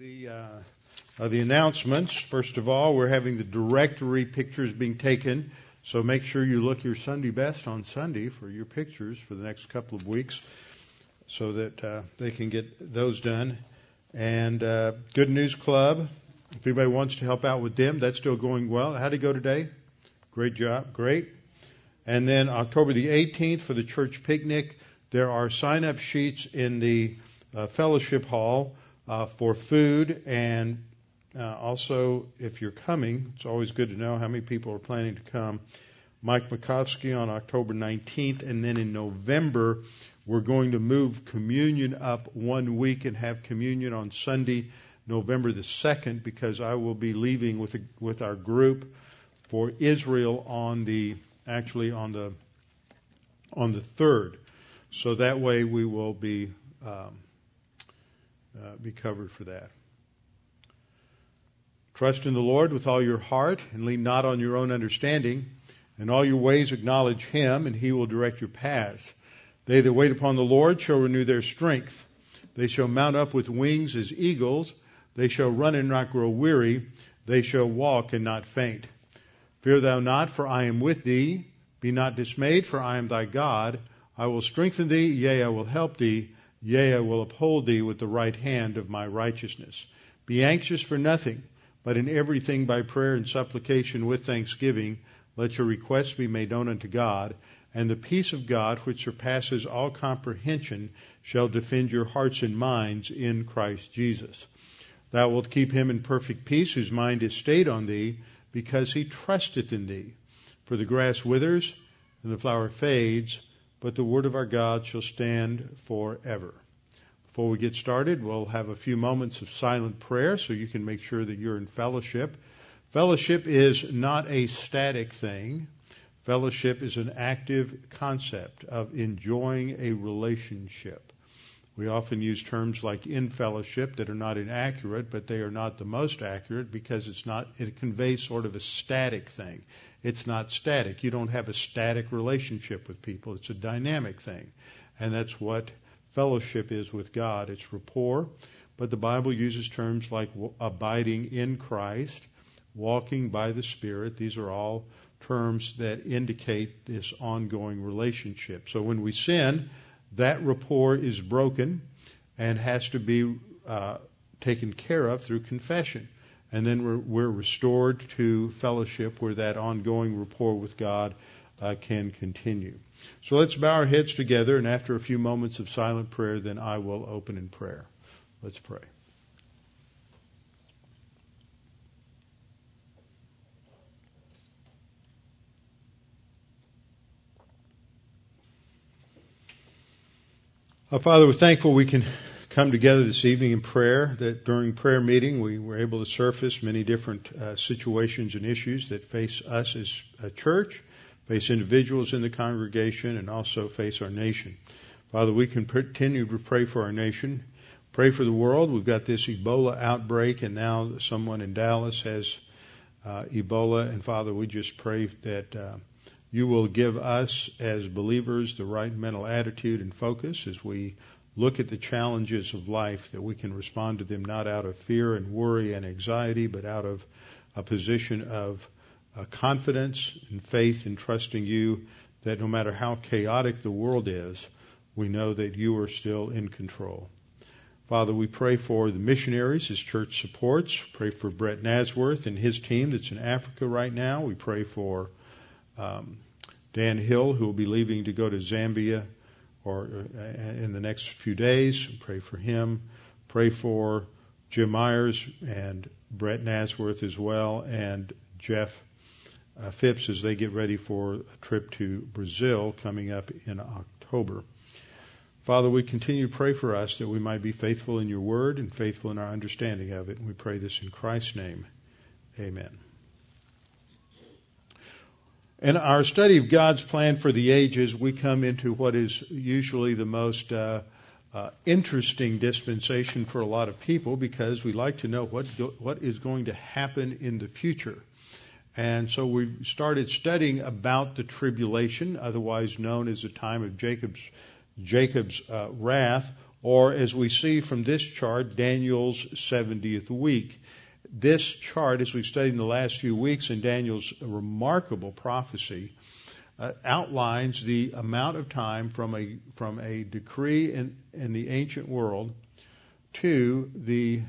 the uh, the announcements. First of all, we're having the directory pictures being taken, so make sure you look your Sunday best on Sunday for your pictures for the next couple of weeks, so that uh, they can get those done. And uh, Good News Club, if anybody wants to help out with them, that's still going well. How'd it go today? Great job, great. And then October the 18th for the church picnic, there are sign-up sheets in the uh, fellowship hall uh, for food and uh, also if you're coming, it's always good to know how many people are planning to come. Mike Makovsky on October 19th, and then in November we're going to move communion up one week and have communion on Sunday, November the 2nd, because I will be leaving with a, with our group for Israel on the actually on the on the third. So that way we will be um, Uh, be covered for that. Trust in the Lord with all your heart and lean not on your own understanding. In all your ways acknowledge Him and He will direct your paths. They that wait upon the Lord shall renew their strength. They shall mount up with wings as eagles. They shall run and not grow weary. They shall walk and not faint. Fear thou not, for I am with thee. Be not dismayed, for I am thy God. I will strengthen thee, yea, I will help thee. Yea, I will uphold thee with the right hand of my righteousness. Be anxious for nothing, but in everything by prayer and supplication with thanksgiving, let your requests be made known unto God, and the peace of God, which surpasses all comprehension, shall defend your hearts and minds in Christ Jesus. Thou wilt keep him in perfect peace, whose mind is stayed on thee, because he trusteth in thee. For the grass withers, and the flower fades, but the word of our God shall stand forever. Before we get started, we'll have a few moments of silent prayer so you can make sure that you're in fellowship. Fellowship is not a static thing. Fellowship is an active concept of enjoying a relationship. We often use terms like in fellowship that are not inaccurate, but they are not the most accurate because it's not, it conveys sort of a static thing. It's not static. You don't have a static relationship with people. It's a dynamic thing. And that's what fellowship is with God. It's rapport. But the Bible uses terms like abiding in Christ, walking by the Spirit. These are all terms that indicate this ongoing relationship. So when we sin, that rapport is broken and has to be uh, taken care of through confession and then we're, we're restored to fellowship where that ongoing rapport with God uh, can continue. So let's bow our heads together, and after a few moments of silent prayer, then I will open in prayer. Let's pray. Uh, Father, we're thankful we can come together this evening in prayer. That during prayer meeting we were able to surface many different uh, situations and issues that face us as a church, face individuals in the congregation, and also face our nation. Father, we can continue to pray for our nation, pray for the world. We've got this Ebola outbreak, and now someone in Dallas has uh, Ebola. And Father, we just pray that uh, you will give us as believers the right mental attitude and focus as we look at the challenges of life, that we can respond to them not out of fear and worry and anxiety, but out of a position of uh, confidence and faith and trusting you that no matter how chaotic the world is, we know that you are still in control. Father, we pray for the missionaries his church supports. Pray for Brett Nasworth and his team that's in Africa right now. We pray for um, Dan Hill, who will be leaving to go to Zambia or uh, in the next few days. Pray for him. Pray for Jim Myers and Brett Nasworth as well, and Jeff uh, Phipps as they get ready for a trip to Brazil coming up in October. Father, we continue to pray for us that we might be faithful in your word and faithful in our understanding of it. And we pray this in Christ's name. Amen. In our study of God's plan for the ages, we come into what is usually the most uh, uh, interesting dispensation for a lot of people because we like to know what go- what is going to happen in the future. And so we started studying about the tribulation, otherwise known as the time of Jacob's Jacob's uh, wrath, or as we see from this chart, Daniel's 70th week. This chart, as we've studied in the last few weeks in Daniel's remarkable prophecy, uh, outlines the amount of time from a from a decree in, in the ancient world to the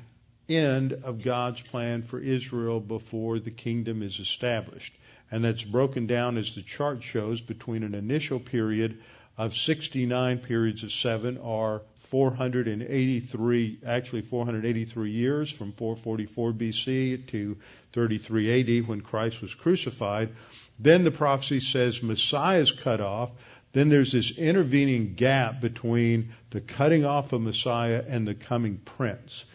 end of God's plan for Israel before the kingdom is established. And that's broken down as the chart shows between an initial period of 69 periods of seven or 483, actually 483 years from 444 BC to 33 AD when Christ was crucified. Then the prophecy says Messiah is cut off. Then there's this intervening gap between the cutting off of Messiah and the coming prince.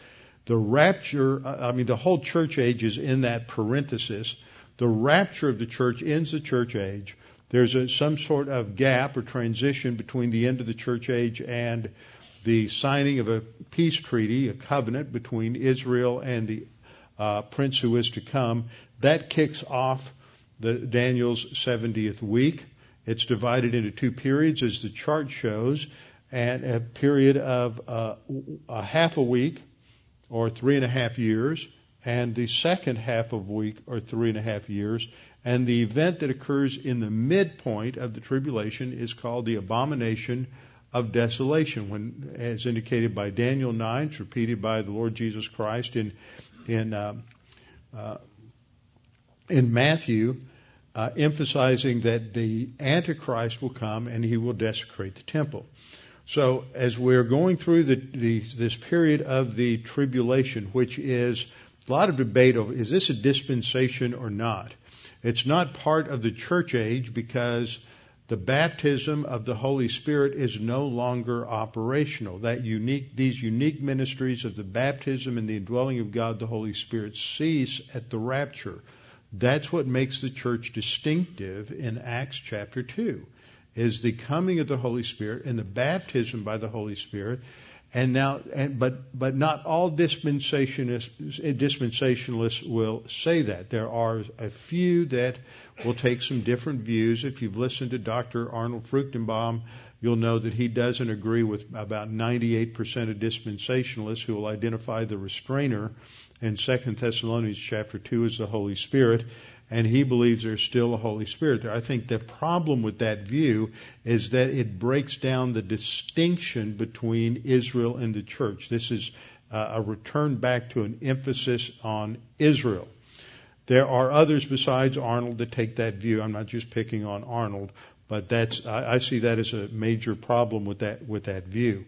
The rapture, uh, I mean, the whole church age is in that parenthesis. The rapture of the church ends the church age. There's a, some sort of gap or transition between the end of the church age and the signing of a peace treaty, a covenant between Israel and the uh, prince who is to come. That kicks off the Daniel's 70th week. It's divided into two periods, as the chart shows, and a period of uh, a half a week or three and a half years, and the second half of a week or three and a half years. And the event that occurs in the midpoint of the tribulation is called the abomination of desolation, when, as indicated by Daniel 9, it's repeated by the Lord Jesus Christ in in uh, uh, in Matthew, uh, emphasizing that the Antichrist will come and he will desecrate the temple. So, as we're going through the, the, this period of the tribulation, which is a lot of debate over is this a dispensation or not? It's not part of the church age because the baptism of the Holy Spirit is no longer operational. That unique, these unique ministries of the baptism and the indwelling of God, the Holy Spirit, cease at the rapture. That's what makes the church distinctive in Acts chapter 2, is the coming of the Holy Spirit and the baptism by the Holy Spirit. And now, and, but, but not all dispensationalists, eh, dispensationalists will say that. There are a few that will take some different views. If you've listened to Dr. Arnold Fruchtenbaum, you'll know that he doesn't agree with about 98% of dispensationalists who will identify the restrainer in 2 Thessalonians chapter 2 as the Holy Spirit, and he believes there's still a Holy Spirit there. I think the problem with that view is that it breaks down the distinction between Israel and the church. This is uh, a return back to an emphasis on Israel. There are others besides Arnold that take that view. I'm not just picking on Arnold, but that's I, I see that as a major problem with that with that view.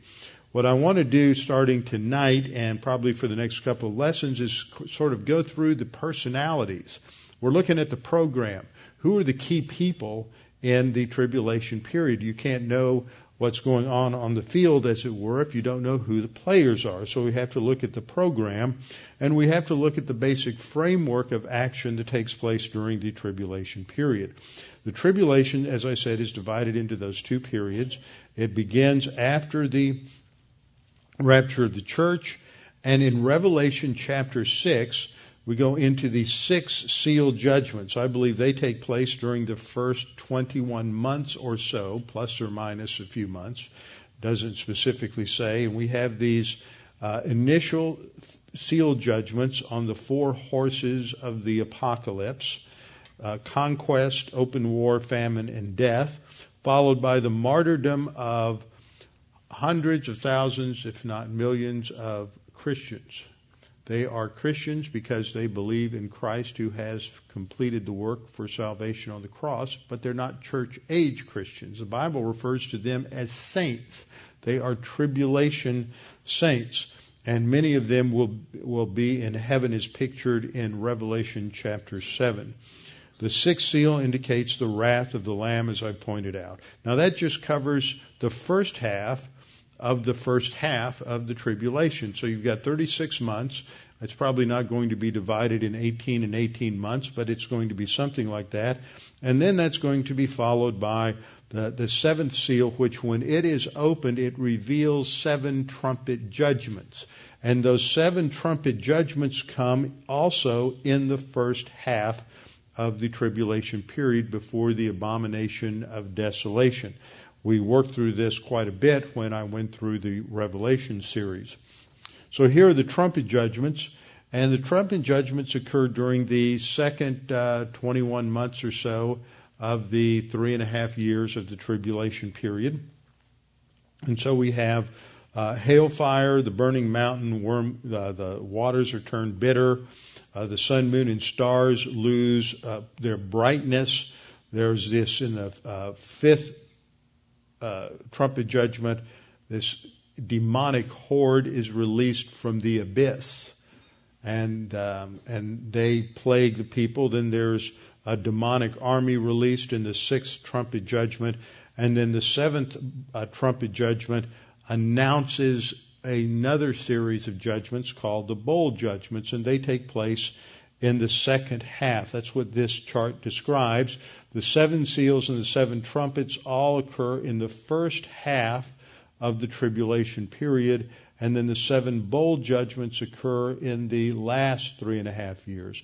What I want to do starting tonight and probably for the next couple of lessons is sort of go through the personalities. We're looking at the program. Who are the key people in the tribulation period? You can't know what's going on on the field, as it were, if you don't know who the players are. So we have to look at the program and we have to look at the basic framework of action that takes place during the tribulation period. The tribulation, as I said, is divided into those two periods. It begins after the rapture of the church, and in Revelation chapter 6, we go into the six sealed judgments. I believe they take place during the first 21 months or so, plus or minus a few months. Doesn't specifically say. And we have these uh, initial sealed judgments on the four horses of the apocalypse uh, conquest, open war, famine, and death, followed by the martyrdom of hundreds of thousands, if not millions, of Christians. They are Christians because they believe in Christ who has completed the work for salvation on the cross, but they're not church age Christians. The Bible refers to them as saints. They are tribulation saints, and many of them will will be in heaven as pictured in Revelation chapter 7. The sixth seal indicates the wrath of the Lamb, as I pointed out. Now that just covers the first half of the first half of the tribulation. So you've got 36 months. It's probably not going to be divided in 18 and 18 months, but it's going to be something like that. And then that's going to be followed by the, the seventh seal, which when it is opened, it reveals seven trumpet judgments. And those seven trumpet judgments come also in the first half of the tribulation period before the abomination of desolation. We worked through this quite a bit when I went through the Revelation series. So here are the trumpet judgments. And the trumpet judgments occurred during the second uh, 21 months or so of the three and a half years of the tribulation period. And so we have uh, hail fire, the burning mountain, worm, uh, the waters are turned bitter, uh, the sun, moon, and stars lose uh, their brightness. There's this in the uh, fifth uh, trumpet judgment. This demonic horde is released from the abyss, and um, and they plague the people. Then there's a demonic army released in the sixth trumpet judgment, and then the seventh uh, trumpet judgment announces another series of judgments called the bowl judgments, and they take place in the second half. That's what this chart describes. The seven seals and the seven trumpets all occur in the first half of the tribulation period, and then the seven bowl judgments occur in the last three and a half years.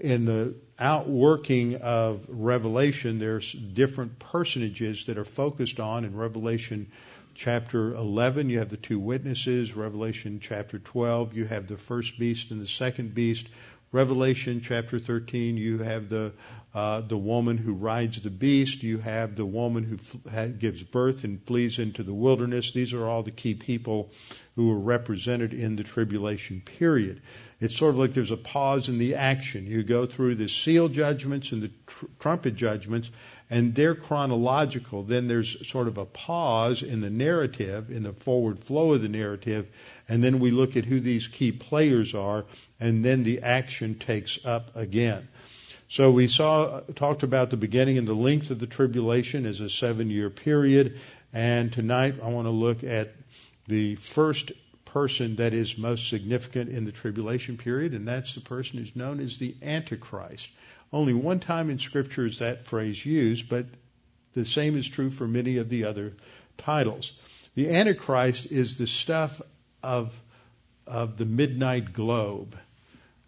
In the outworking of Revelation, there's different personages that are focused on in Revelation chapter 11, you have the two witnesses. Revelation chapter 12, you have the first beast and the second beast. Revelation chapter 13, you have the uh, the woman who rides the beast. You have the woman who f- gives birth and flees into the wilderness. These are all the key people who are represented in the tribulation period. It's sort of like there's a pause in the action. You go through the seal judgments and the tr- trumpet judgments, and they're chronological. Then there's sort of a pause in the narrative, in the forward flow of the narrative, and then we look at who these key players are, and then the action takes up again. So we saw, talked about the beginning and the length of the tribulation as a seven year period, and tonight I want to look at the first person that is most significant in the tribulation period, and that's the person who's known as the Antichrist. Only one time in Scripture is that phrase used, but the same is true for many of the other titles. The Antichrist is the stuff of, of the Midnight Globe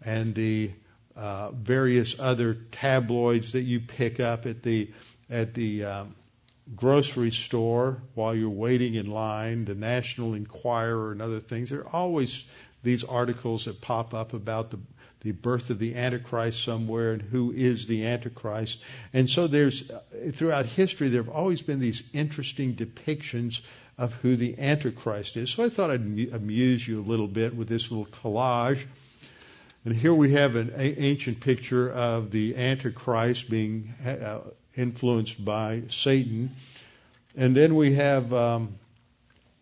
and the uh, various other tabloids that you pick up at the at the um, grocery store while you're waiting in line, the National Enquirer and other things. There are always these articles that pop up about the the birth of the Antichrist somewhere and who is the Antichrist. And so there's, throughout history, there have always been these interesting depictions of who the Antichrist is. So I thought I'd amuse you a little bit with this little collage. And here we have an ancient picture of the Antichrist being uh, influenced by Satan. And then we have um,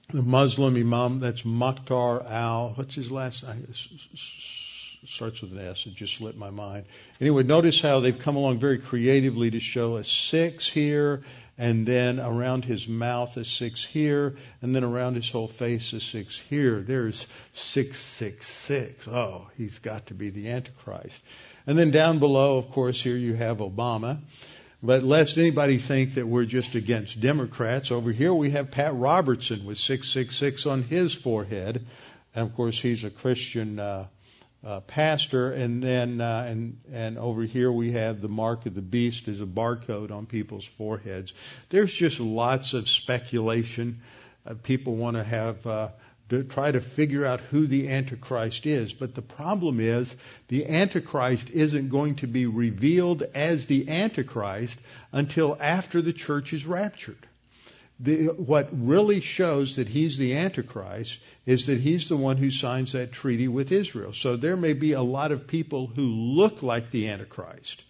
the Muslim Imam, that's Mukhtar al, what's his last name? starts with an S. It just slipped my mind. Anyway, notice how they've come along very creatively to show a six here, and then around his mouth a six here, and then around his whole face a six here. There's six, six, six. Oh, he's got to be the Antichrist. And then down below, of course, here you have Obama. But lest anybody think that we're just against Democrats, over here we have Pat Robertson with 666 on his forehead. And of course, he's a Christian uh, uh, pastor, and then uh, and and over here we have the mark of the beast as a barcode on people's foreheads. There's just lots of speculation. Uh, people want to have uh, to try to figure out who the Antichrist is, but the problem is the Antichrist isn't going to be revealed as the Antichrist until after the church is raptured the, what really shows that he's the Antichrist is that he's the one who signs that treaty with Israel. So there may be a lot of people who look like the Antichrist.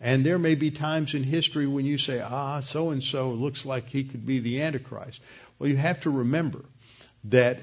And there may be times in history when you say, ah, so and so looks like he could be the Antichrist. Well, you have to remember that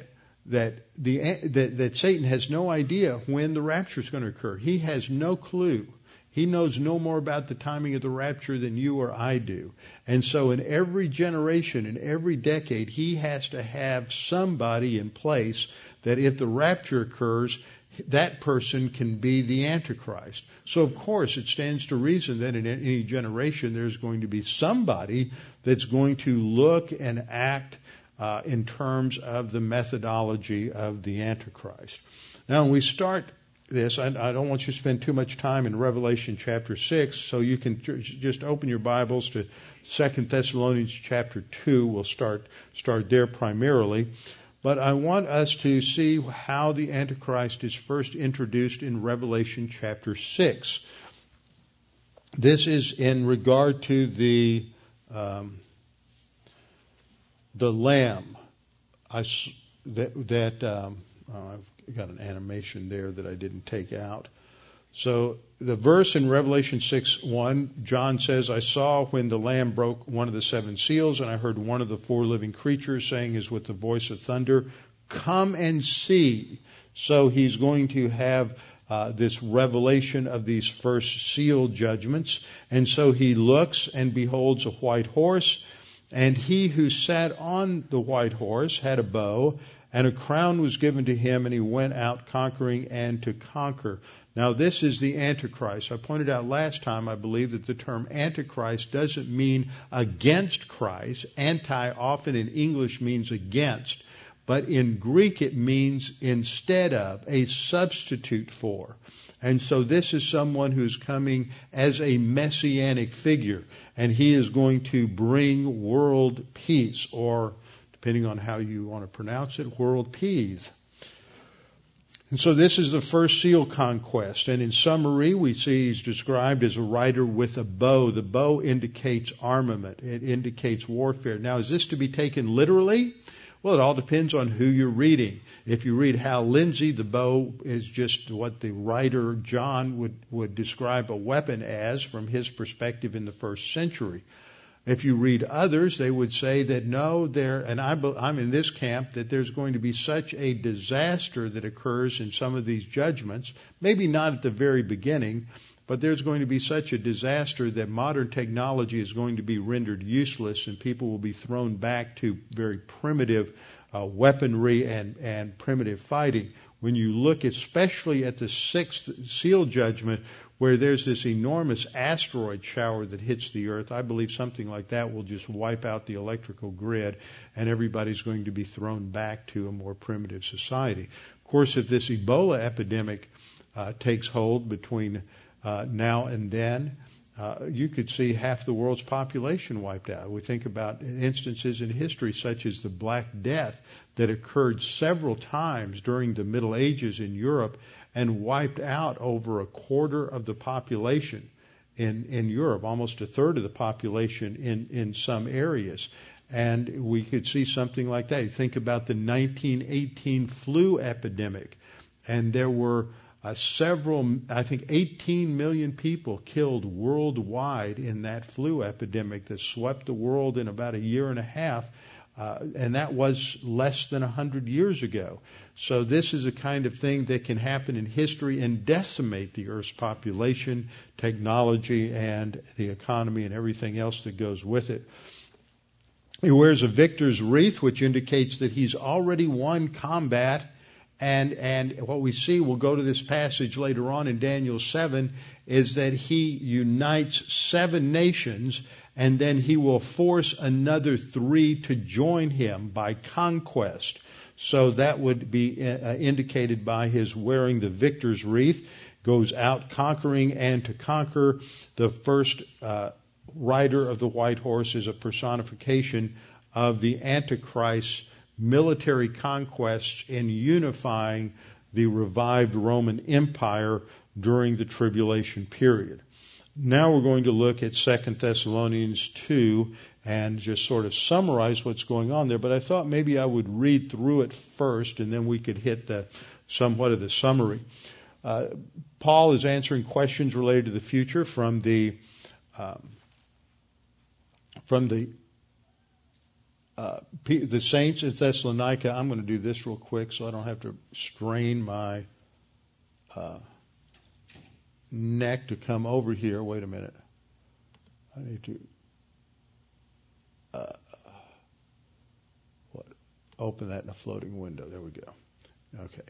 that the that, that Satan has no idea when the rapture is going to occur. He has no clue he knows no more about the timing of the rapture than you or I do. And so in every generation, in every decade, he has to have somebody in place that if the rapture occurs, that person can be the Antichrist. So of course it stands to reason that in any generation there's going to be somebody that's going to look and act uh, in terms of the methodology of the Antichrist. Now when we start this. I, I, don't want you to spend too much time in Revelation chapter 6, so you can just open your Bibles to Second Thessalonians chapter 2. We'll start, start there primarily. But I want us to see how the Antichrist is first introduced in Revelation chapter 6. This is in regard to the, um, the Lamb. I, that, that um, I've got an animation there that I didn't take out. So the verse in Revelation 6 1, John says, I saw when the Lamb broke one of the seven seals, and I heard one of the four living creatures saying, as with the voice of thunder, Come and see. So he's going to have uh, this revelation of these first seal judgments. And so he looks and beholds a white horse, and he who sat on the white horse had a bow, and a crown was given to him, and he went out conquering and to conquer. Now, this is the Antichrist. I pointed out last time, I believe, that the term Antichrist doesn't mean against Christ. Anti often in English means against, but in Greek it means instead of, a substitute for. And so this is someone who's coming as a messianic figure, and he is going to bring world peace, or depending on how you want to pronounce it, world peace. And so this is the first seal conquest. And in summary, we see he's described as a rider with a bow. The bow indicates armament. It indicates warfare. Now, is this to be taken literally? Well, it all depends on who you're reading. If you read Hal Lindsey, the bow is just what the writer John would, would describe a weapon as from his perspective in the first century. If you read others, they would say that no, there, and I, I'm in this camp, that there's going to be such a disaster that occurs in some of these judgments, maybe not at the very beginning, but there's going to be such a disaster that modern technology is going to be rendered useless and people will be thrown back to very primitive uh, weaponry and, and primitive fighting. When you look especially at the sixth seal judgment, where there's this enormous asteroid shower that hits the earth. I believe something like that will just wipe out the electrical grid and everybody's going to be thrown back to a more primitive society. Of course, if this Ebola epidemic uh, takes hold between uh, now and then, uh, you could see half the world's population wiped out. We think about instances in history such as the Black Death that occurred several times during the Middle Ages in Europe and wiped out over a quarter of the population in, in Europe, almost a third of the population in, in some areas. And we could see something like that. Think about the 1918 flu epidemic, and there were uh, several, I think 18 million people killed worldwide in that flu epidemic that swept the world in about a year and a half. Uh, and that was less than a hundred years ago. So this is a kind of thing that can happen in history and decimate the Earth's population, technology, and the economy and everything else that goes with it. He wears a victor's wreath, which indicates that he's already won combat. And, and what we see, we'll go to this passage later on in Daniel 7, is that he unites seven nations and then he will force another three to join him by conquest. So that would be uh, indicated by his wearing the victor's wreath, goes out conquering and to conquer. The first uh, rider of the white horse is a personification of the Antichrist's military conquests in unifying the revived Roman Empire during the tribulation period. Now we're going to look at 2 Thessalonians 2 and just sort of summarize what's going on there. But I thought maybe I would read through it first, and then we could hit the somewhat of the summary. Uh, Paul is answering questions related to the future from the um, from the uh, the saints in Thessalonica. I'm going to do this real quick so I don't have to strain my uh, neck to come over here. Wait a minute. I need to uh, what? Open that in a floating window. There we go. Okay.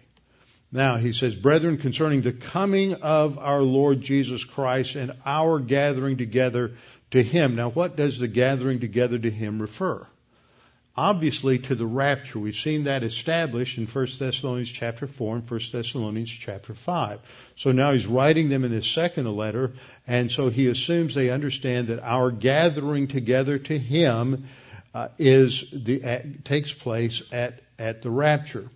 Now he says, brethren, concerning the coming of our Lord Jesus Christ and our gathering together to him. Now what does the gathering together to him refer? Obviously to the rapture. We've seen that established in 1 Thessalonians chapter 4 and 1 Thessalonians chapter 5. So now he's writing them in his second letter, and so he assumes they understand that our gathering together to him uh, is the, uh, takes place at, at the rapture.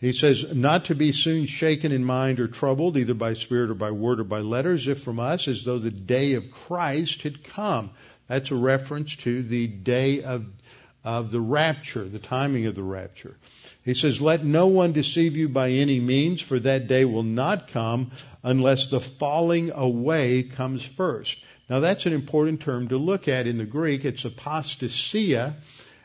He says, not to be soon shaken in mind or troubled, either by spirit or by word or by letters, if from us, as though the day of Christ had come. That's a reference to the day of, of the rapture, the timing of the rapture. He says, let no one deceive you by any means, for that day will not come unless the falling away comes first. Now that's an important term to look at in the Greek. It's apostasia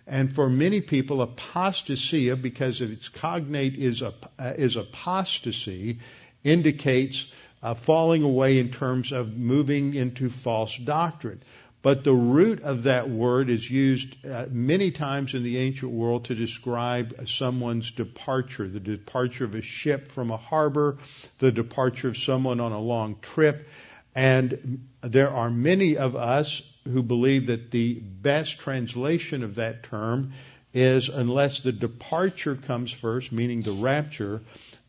and for many people, apostasia, because its cognate is, uh, is apostasy, indicates falling away in terms of moving into false doctrine. But the root of that word is used uh, many times in the ancient world to describe someone's departure, the departure of a ship from a harbor, the departure of someone on a long trip. And there are many of us who believe that the best translation of that term is unless the departure comes first, meaning the rapture,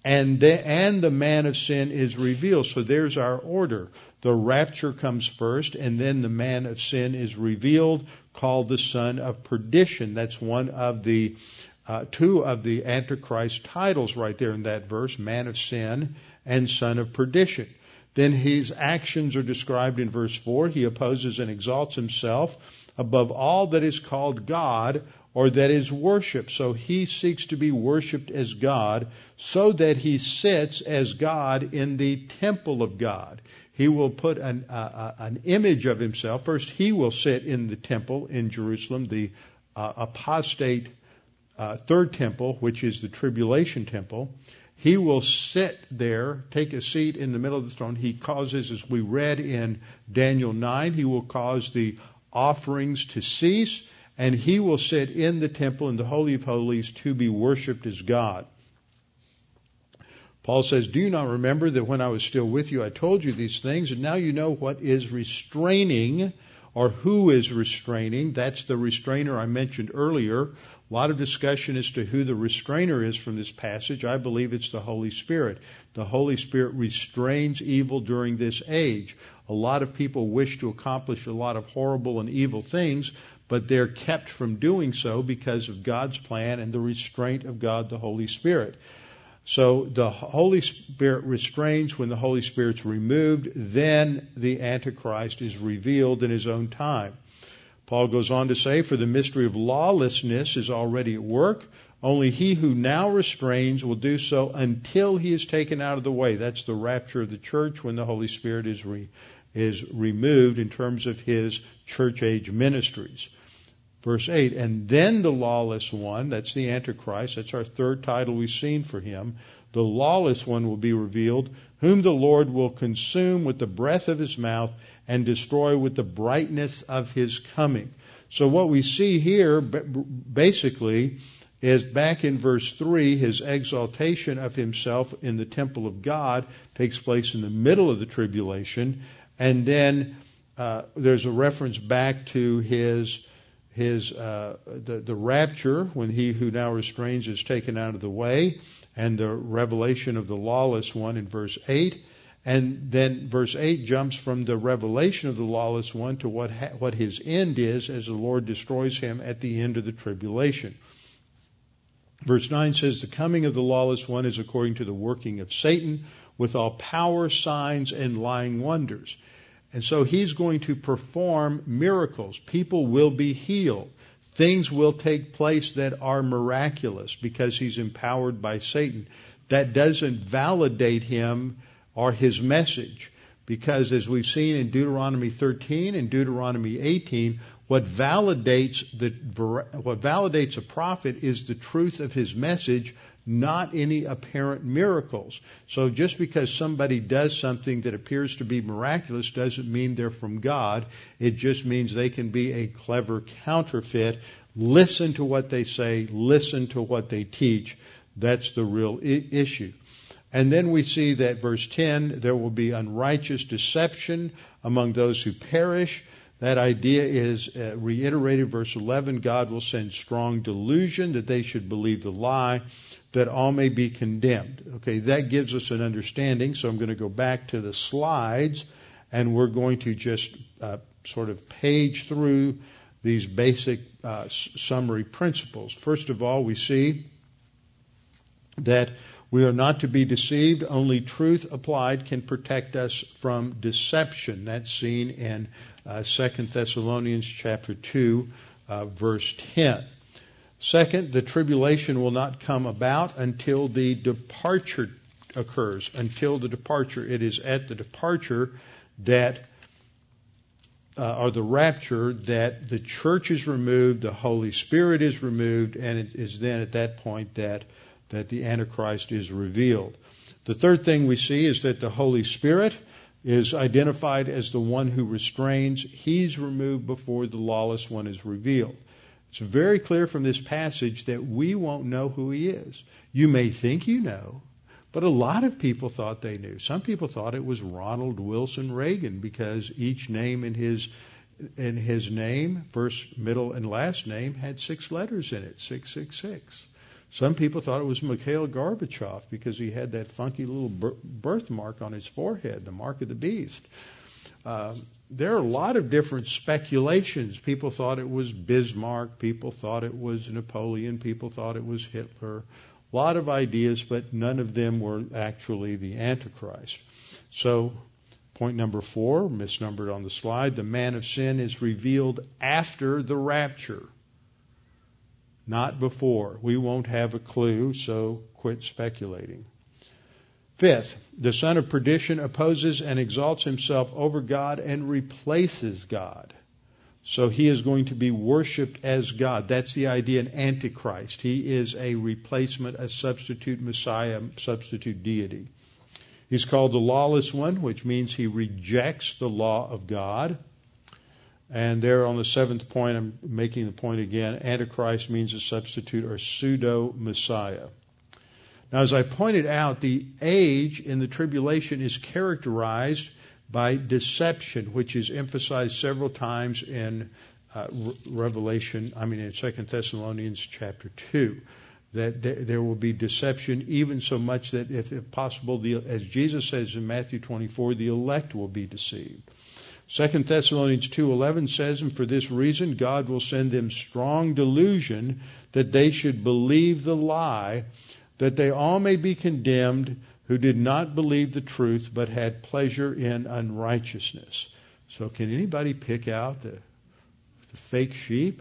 and the, and the man of sin is revealed. So there's our order. The rapture comes first, and then the man of sin is revealed, called the son of perdition. That's one of the uh, two of the Antichrist titles right there in that verse: man of sin and son of perdition. Then his actions are described in verse 4. He opposes and exalts himself above all that is called God or that is worshiped. So he seeks to be worshiped as God so that he sits as God in the temple of God. He will put an, uh, an image of himself. First, he will sit in the temple in Jerusalem, the uh, apostate uh, third temple, which is the tribulation temple. He will sit there, take a seat in the middle of the throne. He causes, as we read in Daniel 9, he will cause the offerings to cease, and he will sit in the temple in the Holy of Holies to be worshiped as God. Paul says, Do you not remember that when I was still with you, I told you these things, and now you know what is restraining or who is restraining. That's the restrainer I mentioned earlier a lot of discussion as to who the restrainer is from this passage. I believe it's the Holy Spirit. The Holy Spirit restrains evil during this age. A lot of people wish to accomplish a lot of horrible and evil things, but they're kept from doing so because of God's plan and the restraint of God, the Holy Spirit. So the Holy Spirit restrains when the Holy Spirit's removed, then the Antichrist is revealed in his own time. Paul goes on to say, For the mystery of lawlessness is already at work. Only he who now restrains will do so until he is taken out of the way. That's the rapture of the church when the Holy Spirit is, re, is removed in terms of his church age ministries. Verse 8, and then the lawless one, that's the Antichrist, that's our third title we've seen for him, the lawless one will be revealed, whom the Lord will consume with the breath of his mouth and destroy with the brightness of his coming. So what we see here basically is back in verse 3, his exaltation of himself in the temple of God takes place in the middle of the tribulation, and then uh, there's a reference back to his his uh, the, the rapture when he who now restrains is taken out of the way, and the revelation of the lawless one in verse 8. And then verse 8 jumps from the revelation of the lawless one to what, ha- what his end is as the Lord destroys him at the end of the tribulation. Verse 9 says, The coming of the lawless one is according to the working of Satan with all power, signs, and lying wonders. And so he's going to perform miracles. People will be healed. Things will take place that are miraculous because he's empowered by Satan. That doesn't validate him or his message. Because as we've seen in Deuteronomy 13 and Deuteronomy 18, what validates the, what validates a prophet is the truth of his message, not any apparent miracles. So just because somebody does something that appears to be miraculous doesn't mean they're from God. It just means they can be a clever counterfeit. Listen to what they say, listen to what they teach. That's the real I- issue. And then we see that verse 10, there will be unrighteous deception among those who perish. That idea is uh, reiterated, verse 11 God will send strong delusion that they should believe the lie, that all may be condemned. Okay, that gives us an understanding. So I'm going to go back to the slides and we're going to just uh, sort of page through these basic uh, summary principles. First of all, we see that we are not to be deceived. Only truth applied can protect us from deception. That's seen in uh, 2 Thessalonians chapter 2, uh, verse 10. Second, the tribulation will not come about until the departure occurs. Until the departure. It is at the departure that uh, or the rapture that the church is removed, the Holy Spirit is removed, and it is then at that point that that the Antichrist is revealed. The third thing we see is that the Holy Spirit is identified as the one who restrains. He's removed before the lawless one is revealed. It's very clear from this passage that we won't know who he is. You may think you know, but a lot of people thought they knew. Some people thought it was Ronald Wilson Reagan because each name in his in his name, first, middle, and last name, had six letters in it, six six six. Some people thought it was Mikhail Gorbachev because he had that funky little birthmark on his forehead, the mark of the beast. Uh, there are a lot of different speculations. People thought it was Bismarck. People thought it was Napoleon. People thought it was Hitler A lot of ideas, but none of them were actually the Antichrist. So, point number four, misnumbered on the slide, the man of sin is revealed after the rapture, not before. We won't have a clue, so quit speculating. Fifth, the son of perdition opposes and exalts himself over God and replaces God. So he is going to be worshiped as God. That's the idea in Antichrist. He is a replacement, a substitute Messiah, substitute deity. He's called the lawless one, which means he rejects the law of God. And there on the seventh point, I'm making the point again, Antichrist means a substitute or pseudo Messiah. Now, as I pointed out, the age in the tribulation is characterized by deception, which is emphasized several times in uh, Revelation, I mean in Second Thessalonians chapter 2, that there will be deception even so much that if, possible, the, as Jesus says in Matthew 24, the elect will be deceived. Second Thessalonians 2:11 says, "And for this reason God will send them strong delusion that they should believe the lie, that they all may be condemned who did not believe the truth but had pleasure in unrighteousness. So, can anybody pick out the, the fake sheep?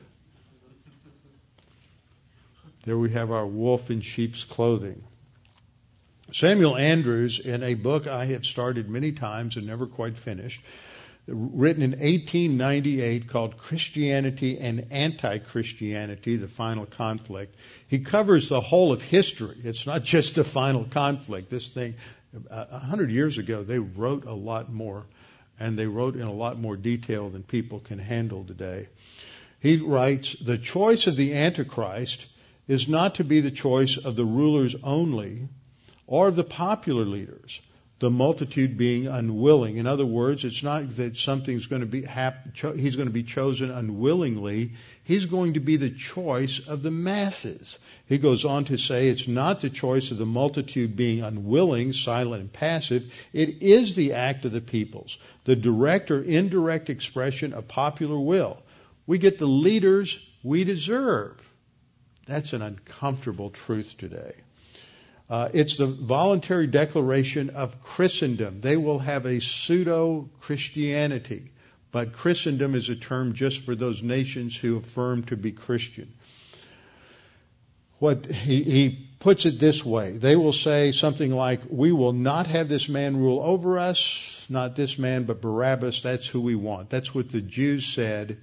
There we have our wolf in sheep's clothing. Samuel Andrews, in a book I have started many times and never quite finished, written in 1898 called Christianity and Anti-Christianity, the Final Conflict. He covers the whole of history. It's not just the final conflict. This thing, a hundred years ago, they wrote a lot more, and they wrote in a lot more detail than people can handle today. He writes, the choice of the Antichrist is not to be the choice of the rulers only, or of the popular leaders the multitude being unwilling. In other words, it's not that something's going to be hap- cho- he's going to be chosen unwillingly. He's going to be the choice of the masses. He goes on to say it's not the choice of the multitude being unwilling, silent and passive. It is the act of the peoples, the direct or indirect expression of popular will. We get the leaders we deserve. That's an uncomfortable truth today. Uh, it's the voluntary declaration of Christendom. They will have a pseudo Christianity, but Christendom is a term just for those nations who affirm to be Christian. What he, he puts it this way they will say something like, We will not have this man rule over us, not this man, but Barabbas. That's who we want. That's what the Jews said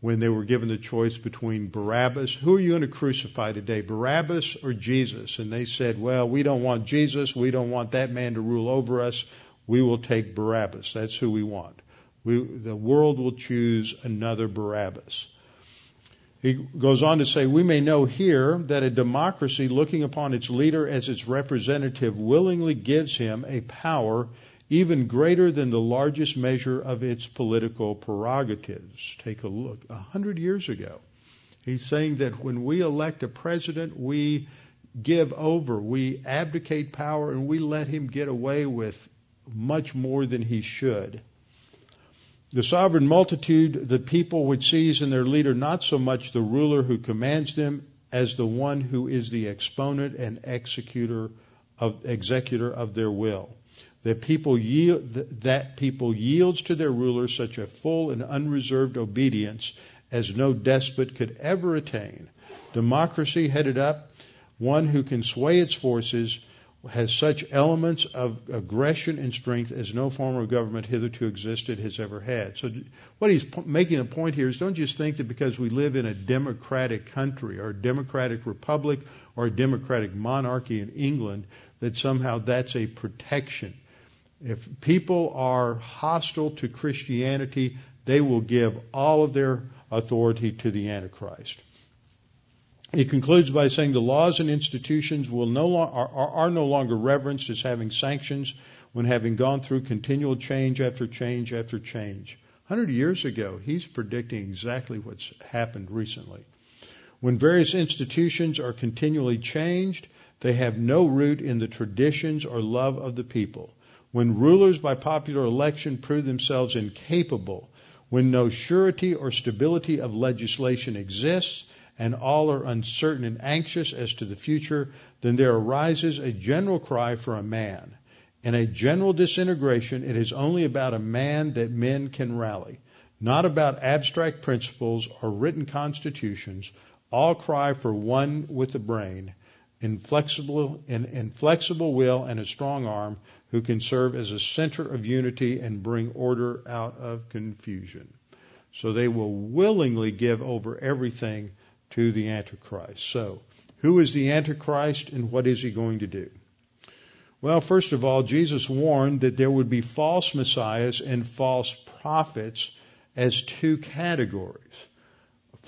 when they were given the choice between Barabbas. Who are you going to crucify today, Barabbas or Jesus? And they said, well, we don't want Jesus. We don't want that man to rule over us. We will take Barabbas. That's who we want. We, the world will choose another Barabbas. He goes on to say, we may know here that a democracy looking upon its leader as its representative willingly gives him a power even greater than the largest measure of its political prerogatives. Take a look. A hundred years ago, he's saying that when we elect a president, we give over, we abdicate power, and we let him get away with much more than he should. The sovereign multitude, the people which sees in their leader not so much the ruler who commands them as the one who is the exponent and executor of, executor of their will. That people, yield, that people yields to their rulers such a full and unreserved obedience as no despot could ever attain. Democracy headed up, one who can sway its forces, has such elements of aggression and strength as no form of government hitherto existed has ever had. So, what he's making a point here is don't just think that because we live in a democratic country or a democratic republic or a democratic monarchy in England that somehow that's a protection. If people are hostile to Christianity, they will give all of their authority to the Antichrist. He concludes by saying the laws and institutions will no are, are no longer reverenced as having sanctions when having gone through continual change after change after change. 100 years ago, he's predicting exactly what's happened recently. When various institutions are continually changed, they have no root in the traditions or love of the people. When rulers by popular election prove themselves incapable, when no surety or stability of legislation exists, and all are uncertain and anxious as to the future, then there arises a general cry for a man. In a general disintegration, it is only about a man that men can rally, not about abstract principles or written constitutions. All cry for one with a brain, inflexible, an inflexible will, and a strong arm who can serve as a center of unity and bring order out of confusion. So they will willingly give over everything to the Antichrist. So, who is the Antichrist and what is he going to do? Well, first of all, Jesus warned that there would be false messiahs and false prophets as two categories.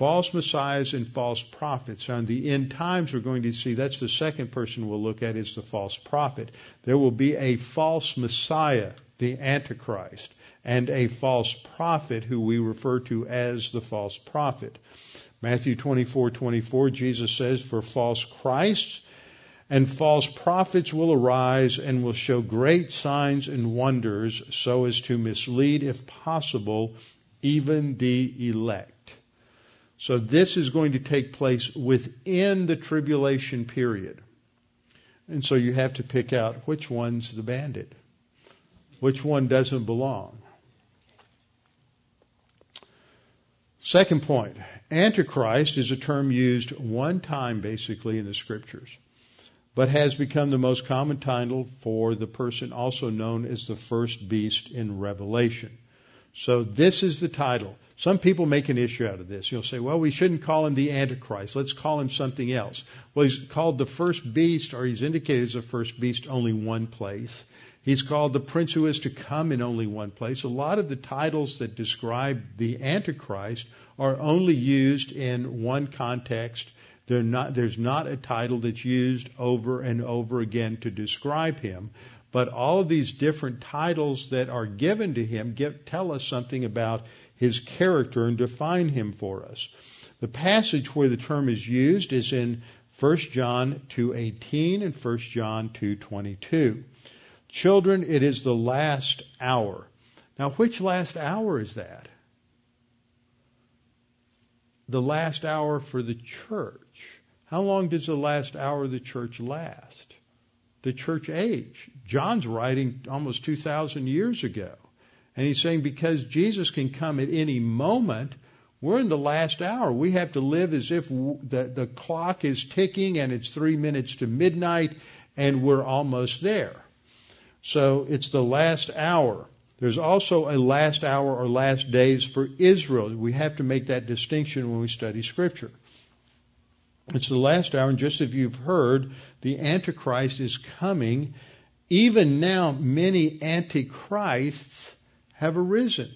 False messiahs and false prophets. On the end times, we're going to see that's the second person we'll look at is the false prophet. There will be a false messiah, the Antichrist, and a false prophet who we refer to as the false prophet. Matthew 24:24 Jesus says for false Christs and false prophets will arise and will show great signs and wonders so as to mislead if possible even the elect. So this is going to take place within the tribulation period. And so you have to pick out which one's the bandit. Which one doesn't belong. Second point, Antichrist is a term used one time basically in the scriptures, but has become the most common title for the person also known as the first beast in Revelation. So this is the title. Some people make an issue out of this. You'll say, well, we shouldn't call him the Antichrist. Let's call him something else. Well, he's called the first beast, or he's indicated as the first beast only one place. He's called the prince who is to come in only one place. A lot of the titles that describe the Antichrist are only used in one context. Not, there's not a title that's used over and over again to describe him. But all of these different titles that are given to him give, tell us something about his character and define him for us. The passage where the term is used is in 1 John 2:18 and 1 John 2:22. Children, it is the last hour. Now, which last hour is that? The last hour for the church. How long does the last hour of the church last? The church age. John's writing almost 2,000 years ago. And he's saying because Jesus can come at any moment, we're in the last hour. We have to live as if the, the clock is ticking and it's three minutes to midnight and we're almost there. So it's the last hour. There's also a last hour or last days for Israel. We have to make that distinction when we study Scripture. It's the last hour, and just as you've heard, the Antichrist is coming. Even now, many Antichrists have arisen.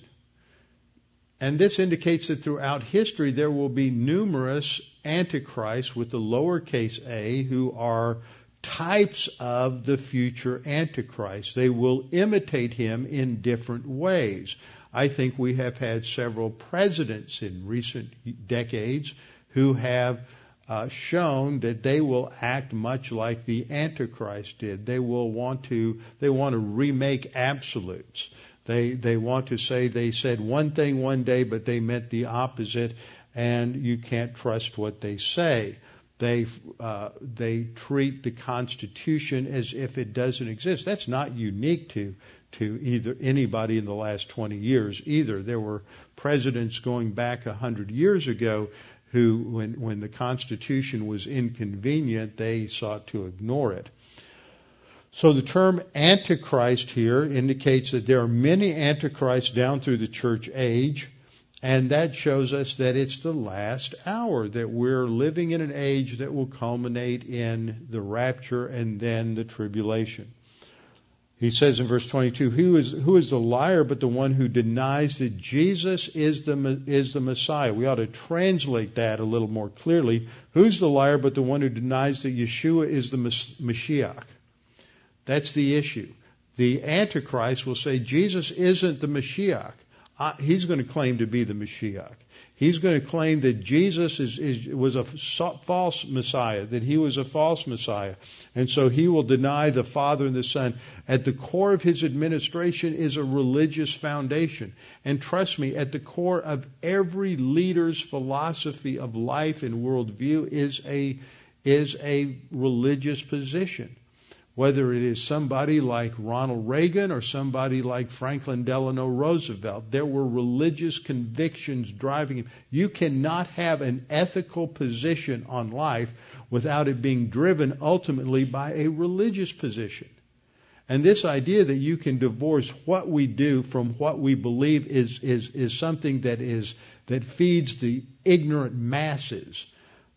And this indicates that throughout history there will be numerous Antichrists with the lowercase a who are types of the future Antichrist. They will imitate him in different ways. I think we have had several presidents in recent decades who have uh, shown that they will act much like the Antichrist did. They will want to they want to remake absolutes. They they want to say they said one thing one day, but they meant the opposite, and you can't trust what they say. They uh, they treat the Constitution as if it doesn't exist. That's not unique to to either anybody in the last 20 years either. There were presidents going back a hundred years ago who, when, when the Constitution was inconvenient, they sought to ignore it. So the term Antichrist here indicates that there are many Antichrists down through the church age, and that shows us that it's the last hour, that we're living in an age that will culminate in the rapture and then the tribulation. He says in verse 22, who is, who is the liar but the one who denies that Jesus is the, is the Messiah? We ought to translate that a little more clearly. Who's the liar but the one who denies that Yeshua is the Mashiach? That's the issue. The Antichrist will say Jesus isn't the Mashiach. Uh, he's going to claim to be the Mashiach. He's going to claim that Jesus is, is, was a false Messiah, that he was a false Messiah. And so he will deny the Father and the Son. At the core of his administration is a religious foundation. And trust me, at the core of every leader's philosophy of life and worldview is a, is a religious position whether it is somebody like Ronald Reagan or somebody like Franklin Delano Roosevelt. There were religious convictions driving him. You cannot have an ethical position on life without it being driven ultimately by a religious position. And this idea that you can divorce what we do from what we believe is, is, is something that is, that feeds the ignorant masses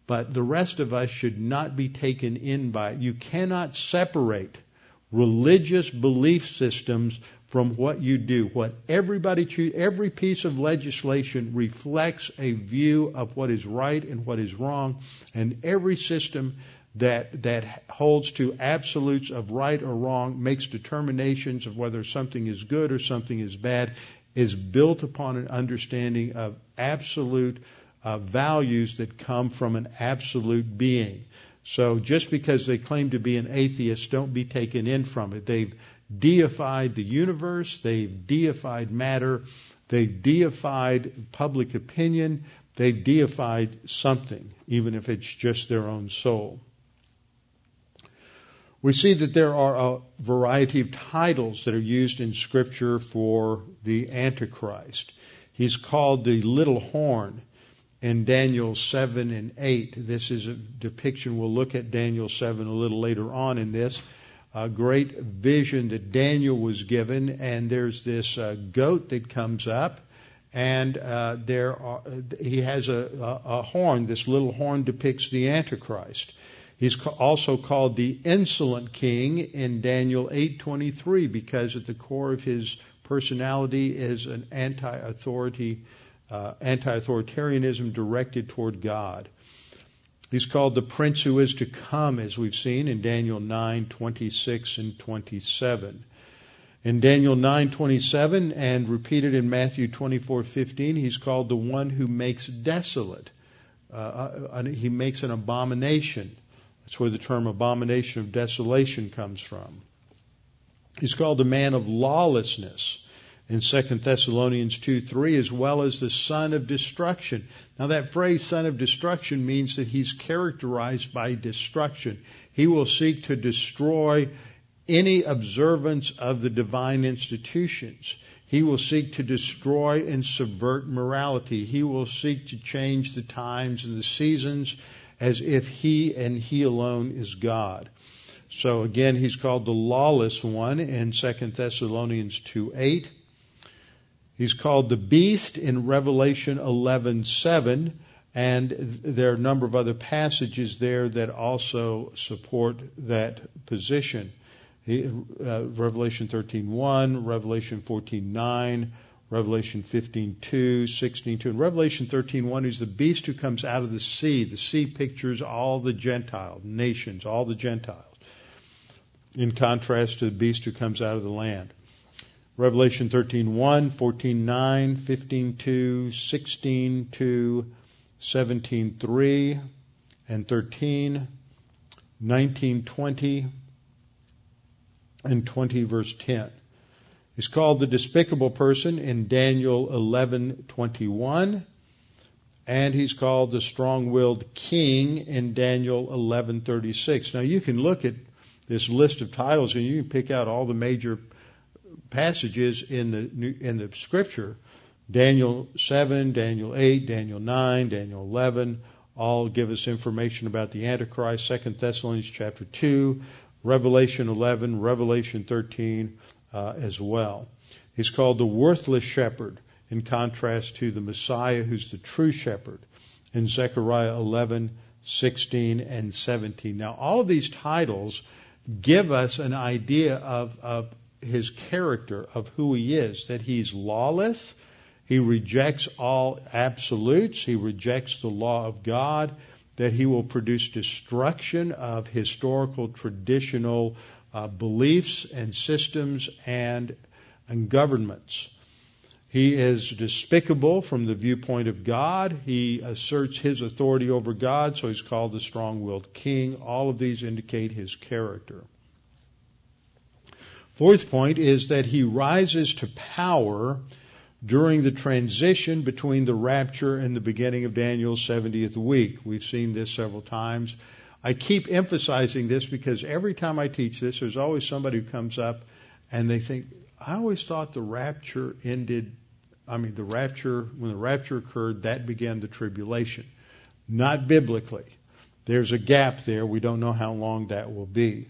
but the rest of us should not be taken in by it. You cannot separate religious belief systems from what you do. What everybody choose, every piece of legislation reflects a view of what is right and what is wrong, and every system that that holds to absolutes of right or wrong, makes determinations of whether something is good or something is bad, is built upon an understanding of absolute uh, values that come from an absolute being. So just because they claim to be an atheist, don't be taken in from it. They've deified the universe, they've deified matter, they've deified public opinion, they've deified something, even if it's just their own soul. We see that there are a variety of titles that are used in Scripture for the Antichrist. He's called the little horn in Daniel 7 and 8. This is a depiction. We'll look at Daniel 7 a little later on in this. A great vision that Daniel was given, and there's this uh, goat that comes up, and uh, there are, he has a, a, a horn. This little horn depicts the Antichrist. He's also called the insolent king in Daniel 8:23 because at the core of his personality is an anti-authority uh, anti-authoritarianism directed toward God. He's called the prince who is to come, as we've seen in Daniel 9:26 and 27. In Daniel 9:27 and repeated in Matthew 24:15, he's called the one who makes desolate. Uh, uh he makes an abomination. That's where the term abomination of desolation comes from. He's called the man of lawlessness in 2 Thessalonians 2 3, as well as the son of destruction. Now, that phrase, son of destruction, means that he's characterized by destruction. He will seek to destroy any observance of the divine institutions. He will seek to destroy and subvert morality. He will seek to change the times and the seasons as if he and he alone is God. So again, he's called the lawless one in 2 Thessalonians 2 8. He's called the beast in Revelation 11:7, and there are a number of other passages there that also support that position. He, uh, Revelation 13:1, Revelation 14:9, Revelation 15:2, 16:2, and Revelation 13:1 is the beast who comes out of the sea. The sea pictures all the Gentile nations, all the Gentiles. in contrast to the beast who comes out of the land. Revelation 13:1, 14:9, 15:2, 16:2, 17:3, and 13, 19:20, and 20 verse 10. He's called the despicable person in Daniel 11:21, and he's called the strong-willed king in Daniel 11:36. Now you can look at this list of titles and you can pick out all the major passages in the in the scripture. Daniel 7, Daniel 8, Daniel 9, Daniel 11 all give us information about the Antichrist. Second Thessalonians chapter 2, Revelation 11, Revelation 13 uh, as well. He's called the worthless shepherd in contrast to the Messiah who's the true shepherd in Zechariah 11, 16, and 17. Now, all of these titles give us an idea of, of his character, of who he is, that he's lawless, he rejects all absolutes, he rejects the law of God, that he will produce destruction of historical, traditional uh, beliefs and systems and, and governments. He is despicable from the viewpoint of God. He asserts his authority over God, so he's called the strong willed king. All of these indicate his character. Fourth point is that he rises to power during the transition between the rapture and the beginning of Daniel's 70th week. We've seen this several times. I keep emphasizing this because every time I teach this, there's always somebody who comes up and they think, I always thought the rapture ended, I mean, the rapture, when the rapture occurred, that began the tribulation. Not biblically. There's a gap there. We don't know how long that will be.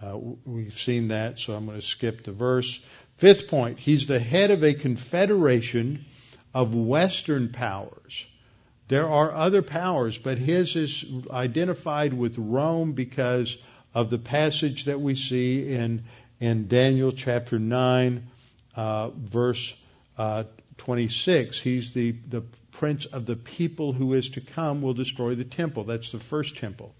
Uh, we've seen that, so I'm going to skip the verse. Fifth point, he's the head of a confederation of Western powers. There are other powers, but his is identified with Rome because of the passage that we see in, in Daniel chapter 9, uh, verse uh, 26. He's the, the prince of the people who is to come will destroy the temple. That's the first temple.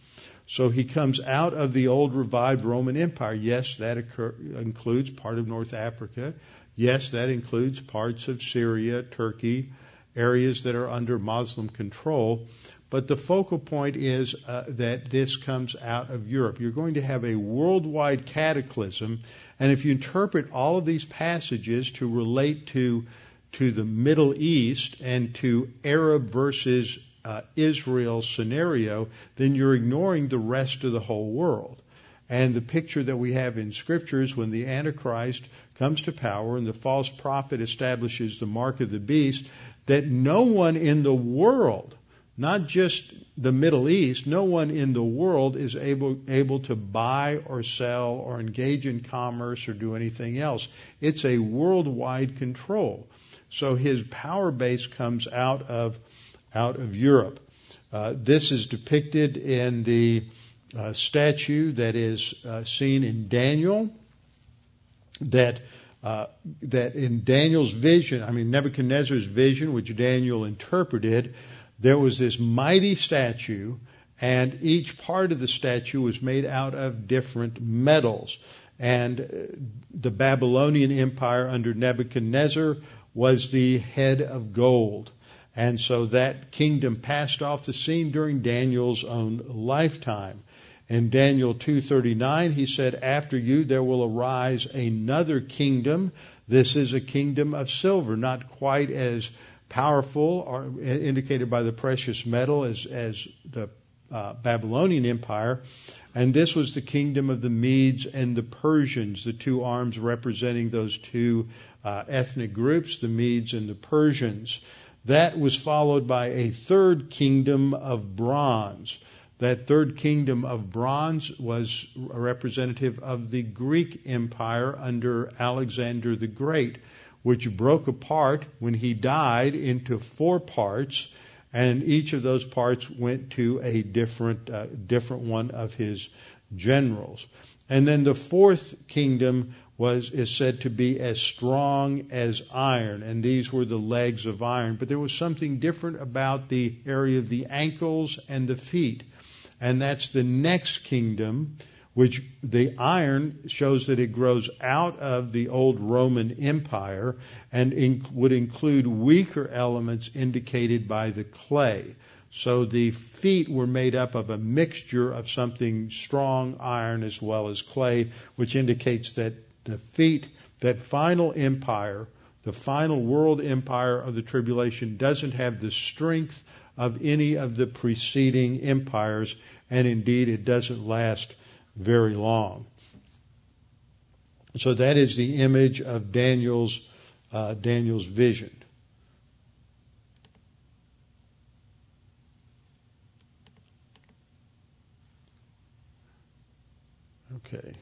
So he comes out of the old revived Roman Empire. Yes, that occur, includes part of North Africa. Yes, that includes parts of Syria, Turkey, areas that are under Muslim control. But the focal point is uh, that this comes out of Europe. You're going to have a worldwide cataclysm, and if you interpret all of these passages to relate to to the Middle East and to Arab versus uh, Israel scenario, then you're ignoring the rest of the whole world. And the picture that we have in scriptures when the Antichrist comes to power and the false prophet establishes the mark of the beast, that no one in the world, not just the Middle East, no one in the world is able, able to buy or sell or engage in commerce or do anything else. It's a worldwide control. So his power base comes out of out of Europe. Uh, this is depicted in the uh, statue that is uh, seen in Daniel. That uh, that in Daniel's vision, I mean Nebuchadnezzar's vision, which Daniel interpreted, there was this mighty statue, and each part of the statue was made out of different metals. And uh, the Babylonian Empire under Nebuchadnezzar was the head of gold. And so that kingdom passed off the scene during Daniel's own lifetime. In Daniel 2:39 he said after you there will arise another kingdom. This is a kingdom of silver not quite as powerful or indicated by the precious metal as as the uh, Babylonian empire. And this was the kingdom of the Medes and the Persians the two arms representing those two uh, ethnic groups the Medes and the Persians that was followed by a third kingdom of bronze. That third kingdom of bronze was a representative of the Greek Empire under Alexander the Great, which broke apart when he died into four parts, and each of those parts went to a different, uh, different one of his generals. And then the fourth kingdom was is said to be as strong as iron, and these were the legs of iron. But there was something different about the area of the ankles and the feet, and that's the next kingdom, which the iron shows that it grows out of the old Roman Empire and in, would include weaker elements indicated by the clay. So the feet were made up of a mixture of something strong, iron, as well as clay, which indicates that the feet, that final empire, the final world empire of the tribulation, doesn't have the strength of any of the preceding empires, and indeed it doesn't last very long. So that is the image of Daniel's uh, Daniel's vision. Okay.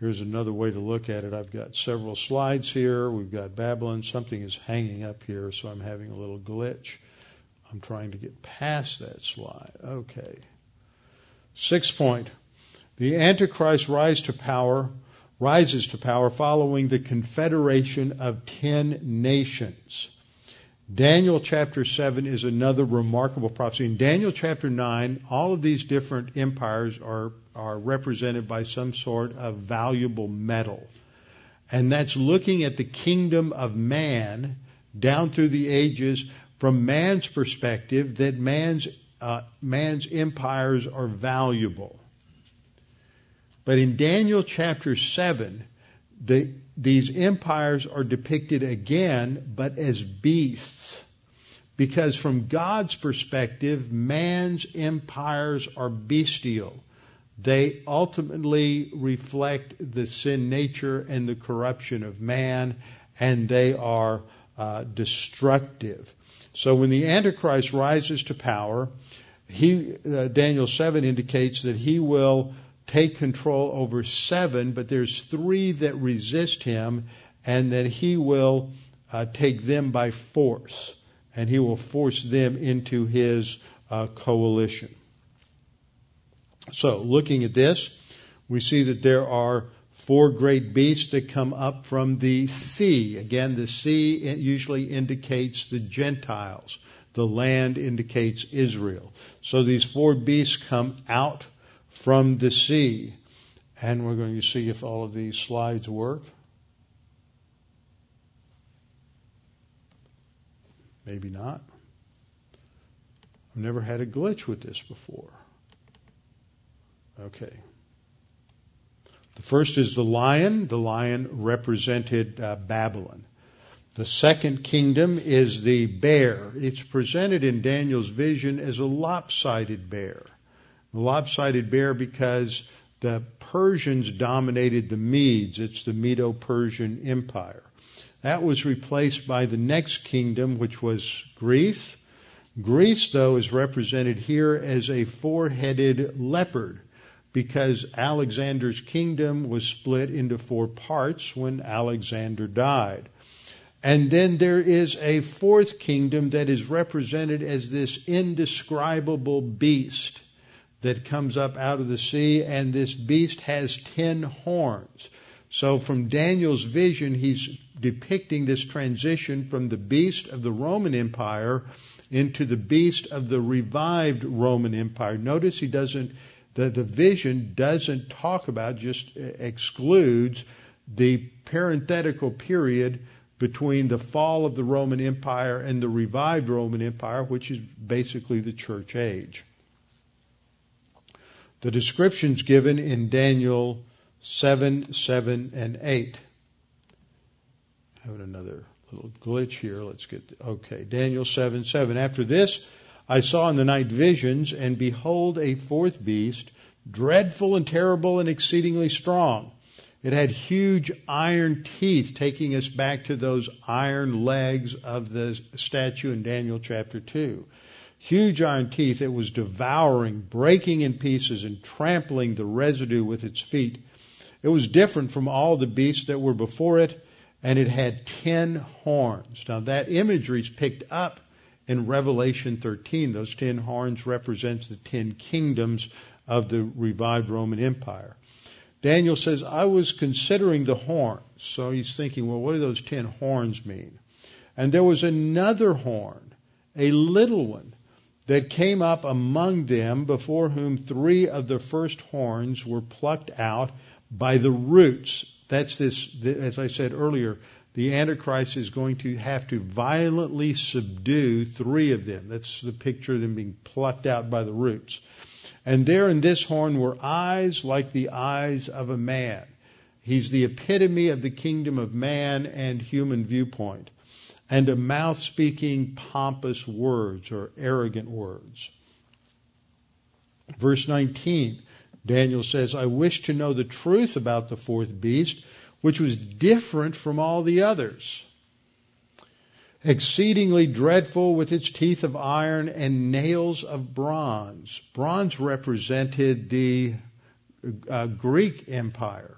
Here's another way to look at it. I've got several slides here. We've got Babylon. Something is hanging up here, so I'm having a little glitch. I'm trying to get past that slide. Okay. Sixth point. The Antichrist rise to power, rises to power following the confederation of ten nations. Daniel chapter 7 is another remarkable prophecy. In Daniel chapter 9, all of these different empires are, are represented by some sort of valuable metal. And that's looking at the kingdom of man down through the ages from man's perspective that man's, uh, man's empires are valuable. But in Daniel chapter 7, the, these empires are depicted again, but as beasts. Because from God's perspective, man's empires are bestial. They ultimately reflect the sin nature and the corruption of man, and they are uh, destructive. So when the Antichrist rises to power, he, uh, Daniel 7 indicates that he will take control over seven, but there's three that resist him, and that he will uh, take them by force, and he will force them into his uh, coalition. So, looking at this, we see that there are four great beasts that come up from the sea. Again, the sea usually indicates the Gentiles. The land indicates Israel. So these four beasts come out from the sea. And we're going to see if all of these slides work. Maybe not. I've never had a glitch with this before. Okay. The first is the lion. The lion represented uh, Babylon. The second kingdom is the bear. It's presented in Daniel's vision as a lopsided bear. The lopsided bear because the Persians dominated the Medes. It's the Medo Persian Empire. That was replaced by the next kingdom, which was Greece. Greece, though, is represented here as a four headed leopard because Alexander's kingdom was split into four parts when Alexander died. And then there is a fourth kingdom that is represented as this indescribable beast that comes up out of the sea, and this beast has ten horns. So from Daniel's vision, he's depicting this transition from the beast of the Roman Empire into the beast of the revived Roman Empire. Notice he doesn't, the, the vision doesn't talk about, just excludes the parenthetical period between the fall of the Roman Empire and the revived Roman Empire, which is basically the church age. The descriptions given in Daniel 7, 7, and 8. Having another little glitch here. Let's get, okay. Daniel 7, 7. After this, I saw in the night visions, and behold, a fourth beast, dreadful and terrible and exceedingly strong. It had huge iron teeth, taking us back to those iron legs of the statue in Daniel chapter 2 huge iron teeth. It was devouring, breaking in pieces, and trampling the residue with its feet. It was different from all the beasts that were before it, and it had ten horns. Now that imagery is picked up in Revelation 13. Those ten horns represents the ten kingdoms of the revived Roman Empire. Daniel says, I was considering the horns. So he's thinking, well, what do those ten horns mean? And there was another horn, a little one, that came up among them, before whom three of the first horns were plucked out by the roots. That's this, as I said earlier, the Antichrist is going to have to violently subdue three of them. That's the picture of them being plucked out by the roots. And there in this horn were eyes like the eyes of a man. He's the epitome of the kingdom of man and human viewpoint. And a mouth speaking pompous words or arrogant words. Verse 19, Daniel says, I wish to know the truth about the fourth beast which was different from all the others. Exceedingly dreadful with its teeth of iron and nails of bronze. Bronze represented the uh, Greek Empire.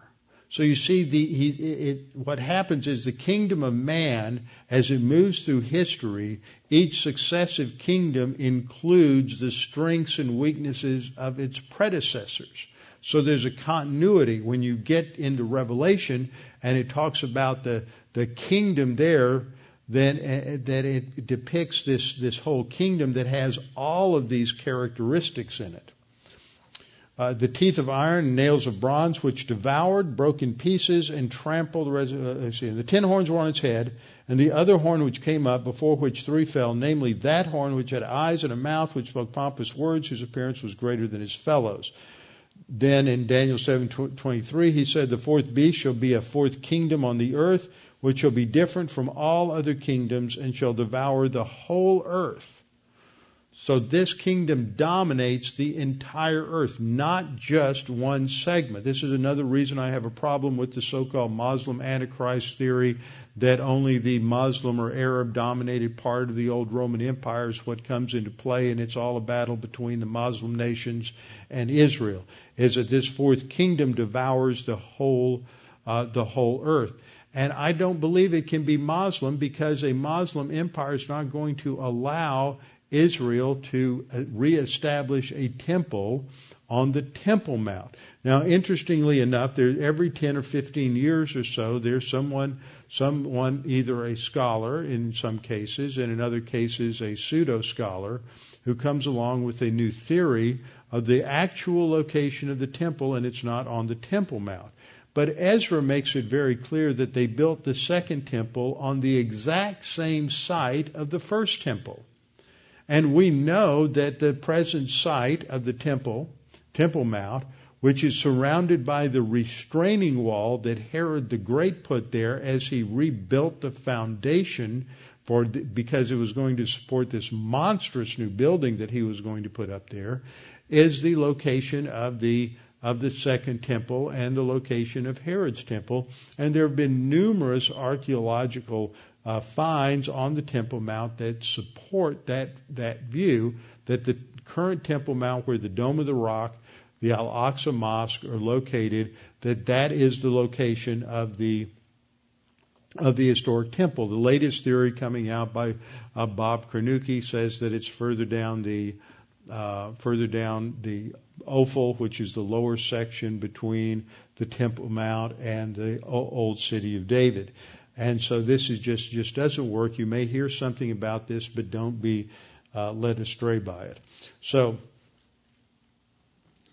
So you see, the, he, it, what happens is the kingdom of man, as it moves through history, each successive kingdom includes the strengths and weaknesses of its predecessors. So there's a continuity when you get into Revelation and it talks about the, the kingdom there, then uh, that it depicts this, this whole kingdom that has all of these characteristics in it. Uh, the teeth of iron nails of bronze, which devoured, broke in pieces, and trampled the res- uh, see, The ten horns were on its head, and the other horn which came up, before which three fell, namely that horn which had eyes and a mouth, which spoke pompous words, whose appearance was greater than his fellows. Then in Daniel 7:23 he said the fourth beast shall be a fourth kingdom on the earth which shall be different from all other kingdoms and shall devour the whole earth. So this kingdom dominates the entire earth, not just one segment. This is another reason I have a problem with the so-called Muslim Antichrist theory that only the Muslim or Arab dominated part of the old Roman Empire is what comes into play and it's all a battle between the Muslim nations and Israel. Is that this fourth kingdom devours the whole, uh, the whole earth. And I don't believe it can be Muslim because a Muslim empire is not going to allow Israel to uh, reestablish a temple on the Temple Mount. Now, interestingly enough, there every 10 or 15 years or so, there's someone, someone, either a scholar in some cases, and in other cases a pseudo scholar, who comes along with a new theory of the actual location of the temple, and it's not on the Temple Mount. But Ezra makes it very clear that they built the second temple on the exact same site of the first temple. And we know that the present site of the temple, Temple Mount, which is surrounded by the restraining wall that Herod the Great put there as he rebuilt the foundation for the, because it was going to support this monstrous new building that he was going to put up there, is the location of the of the second temple and the location of Herod's temple. And there have been numerous archaeological uh, finds on the Temple Mount that support that that view that the current Temple Mount, where the Dome of the Rock, the Al Aqsa Mosque are located, that that is the location of the of the historic temple. The latest theory coming out by uh, Bob Cornuke says that it's further down the uh, further down the Ophel, which is the lower section between the Temple Mount and the old city of David. And so this is just just doesn't work. You may hear something about this, but don't be uh, led astray by it. So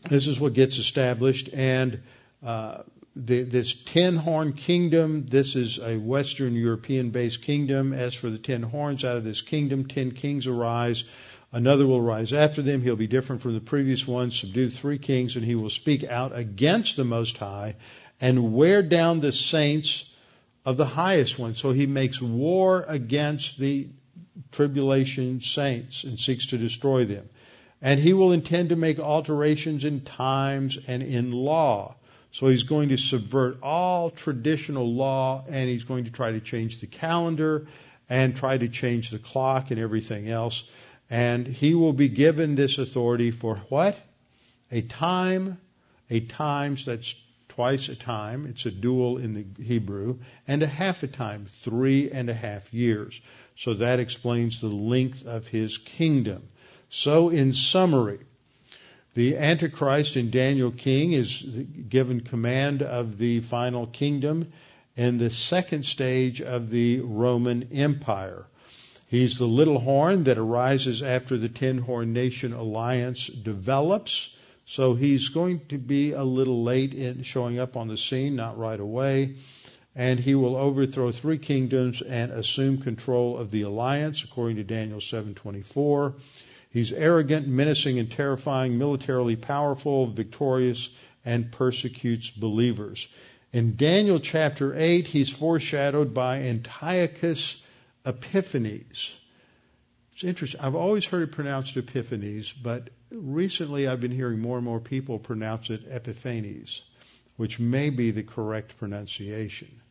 this is what gets established, and uh, the, this ten horn kingdom. This is a Western European based kingdom. As for the ten horns, out of this kingdom, ten kings arise. Another will rise after them. He'll be different from the previous one, subdue three kings, and he will speak out against the Most High and wear down the saints of the highest one. So he makes war against the tribulation saints and seeks to destroy them. And he will intend to make alterations in times and in law. So he's going to subvert all traditional law and he's going to try to change the calendar and try to change the clock and everything else. And he will be given this authority for what? A time, a times that's twice a time. It's a dual in the Hebrew, and a half a time, three and a half years. So that explains the length of his kingdom. So in summary, the Antichrist in Daniel King is given command of the final kingdom in the second stage of the Roman Empire. He's the little horn that arises after the ten horn nation alliance develops. So he's going to be a little late in showing up on the scene, not right away. And he will overthrow three kingdoms and assume control of the alliance, according to Daniel 7:24. He's arrogant, menacing, and terrifying, militarily powerful, victorious, and persecutes believers. In Daniel chapter 8, he's foreshadowed by Antiochus Epiphanes. It's interesting. I've always heard it pronounced epiphanies, but recently I've been hearing more and more people pronounce it Epiphanes, which may be the correct pronunciation.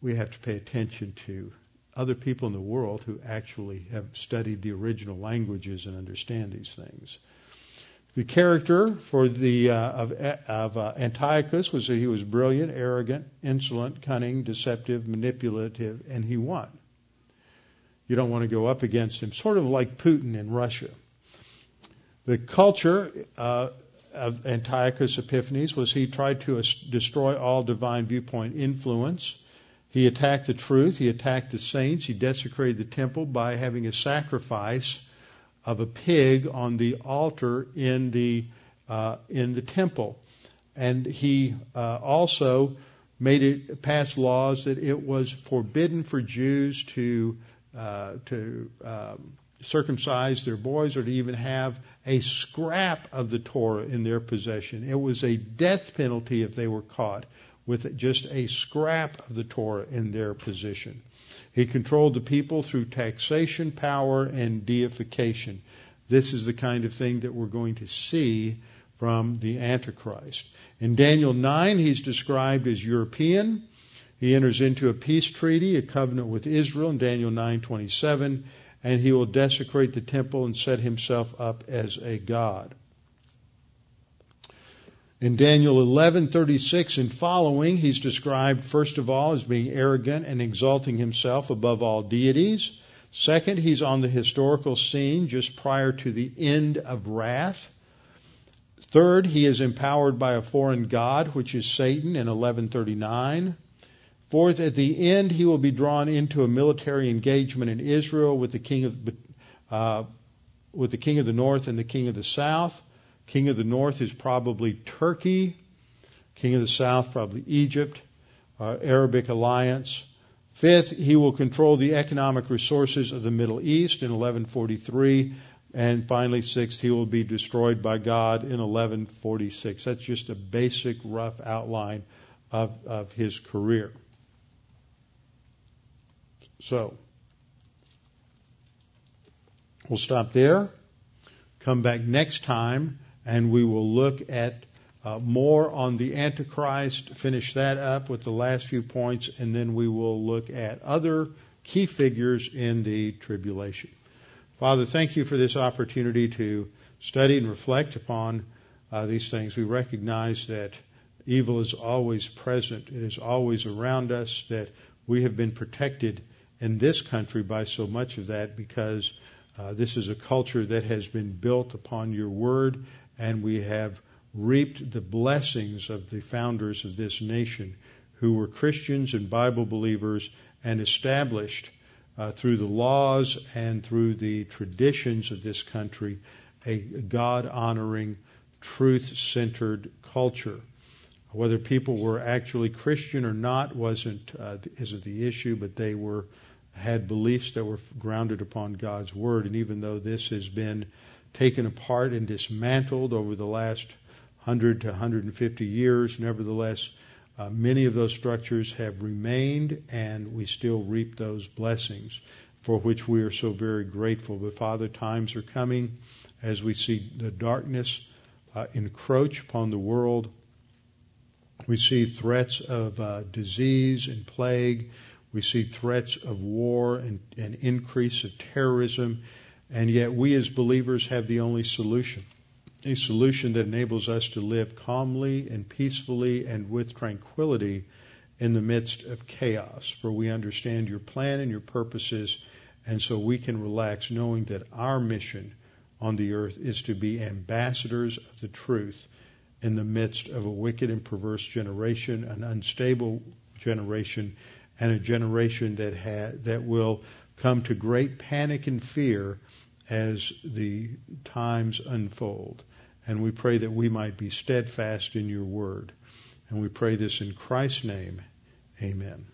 We have to pay attention to other people in the world who actually have studied the original languages and understand these things. The character for the uh, of, of uh, Antiochus was that he was brilliant, arrogant, insolent, cunning, deceptive, manipulative, and he won. You don't want to go up against him, sort of like Putin in Russia. The culture uh, of Antiochus Epiphanes was he tried to destroy all divine viewpoint influence. He attacked the truth. He attacked the saints. He desecrated the temple by having a sacrifice of a pig on the altar in the uh, in the temple, and he uh, also made it pass laws that it was forbidden for Jews to uh, to um, circumcise their boys or to even have a scrap of the Torah in their possession. It was a death penalty if they were caught with just a scrap of the Torah in their possession. He controlled the people through taxation, power, and deification. This is the kind of thing that we're going to see from the Antichrist. In Daniel 9, he's described as European. He enters into a peace treaty, a covenant with Israel in Daniel 9:27, and he will desecrate the temple and set himself up as a god. In Daniel 11:36 and following, he's described first of all as being arrogant and exalting himself above all deities. Second, he's on the historical scene just prior to the end of wrath. Third, he is empowered by a foreign god, which is Satan in 1139. Fourth, at the end, he will be drawn into a military engagement in Israel with the king of uh, with the king of the north and the king of the south. King of the north is probably Turkey. King of the south, probably Egypt, uh, Arabic alliance. Fifth, he will control the economic resources of the Middle East in 1143. And finally, sixth, he will be destroyed by God in 1146. That's just a basic, rough outline of, of his career. So, we'll stop there. Come back next time and we will look at uh, more on the Antichrist, finish that up with the last few points, and then we will look at other key figures in the tribulation. Father, thank you for this opportunity to study and reflect upon uh, these things. We recognize that evil is always present, it is always around us, that we have been protected in this country by so much of that because uh, this is a culture that has been built upon your word and we have reaped the blessings of the founders of this nation who were Christians and Bible believers and established uh, through the laws and through the traditions of this country a God honoring, truth centered culture. Whether people were actually Christian or not wasn't uh, isn't the issue, but they were had beliefs that were grounded upon God's word. And even though this has been taken apart and dismantled over the last 100 to 150 years. Nevertheless, uh, many of those structures have remained, and we still reap those blessings for which we are so very grateful. But Father, times are coming as we see the darkness uh, encroach upon the world. We see threats of uh, disease and plague. We see threats of war and, an increase of terrorism and yet we as believers have the only solution. A solution that enables us to live calmly and peacefully and with tranquility in the midst of chaos. For we understand your plan and your purposes, and so we can relax knowing that our mission on the earth is to be ambassadors of the truth in the midst of a wicked and perverse generation, an unstable generation, and a generation that ha- that will come to great panic and fear as the times unfold. And we pray that we might be steadfast in your word. And we pray this in Christ's name. Amen.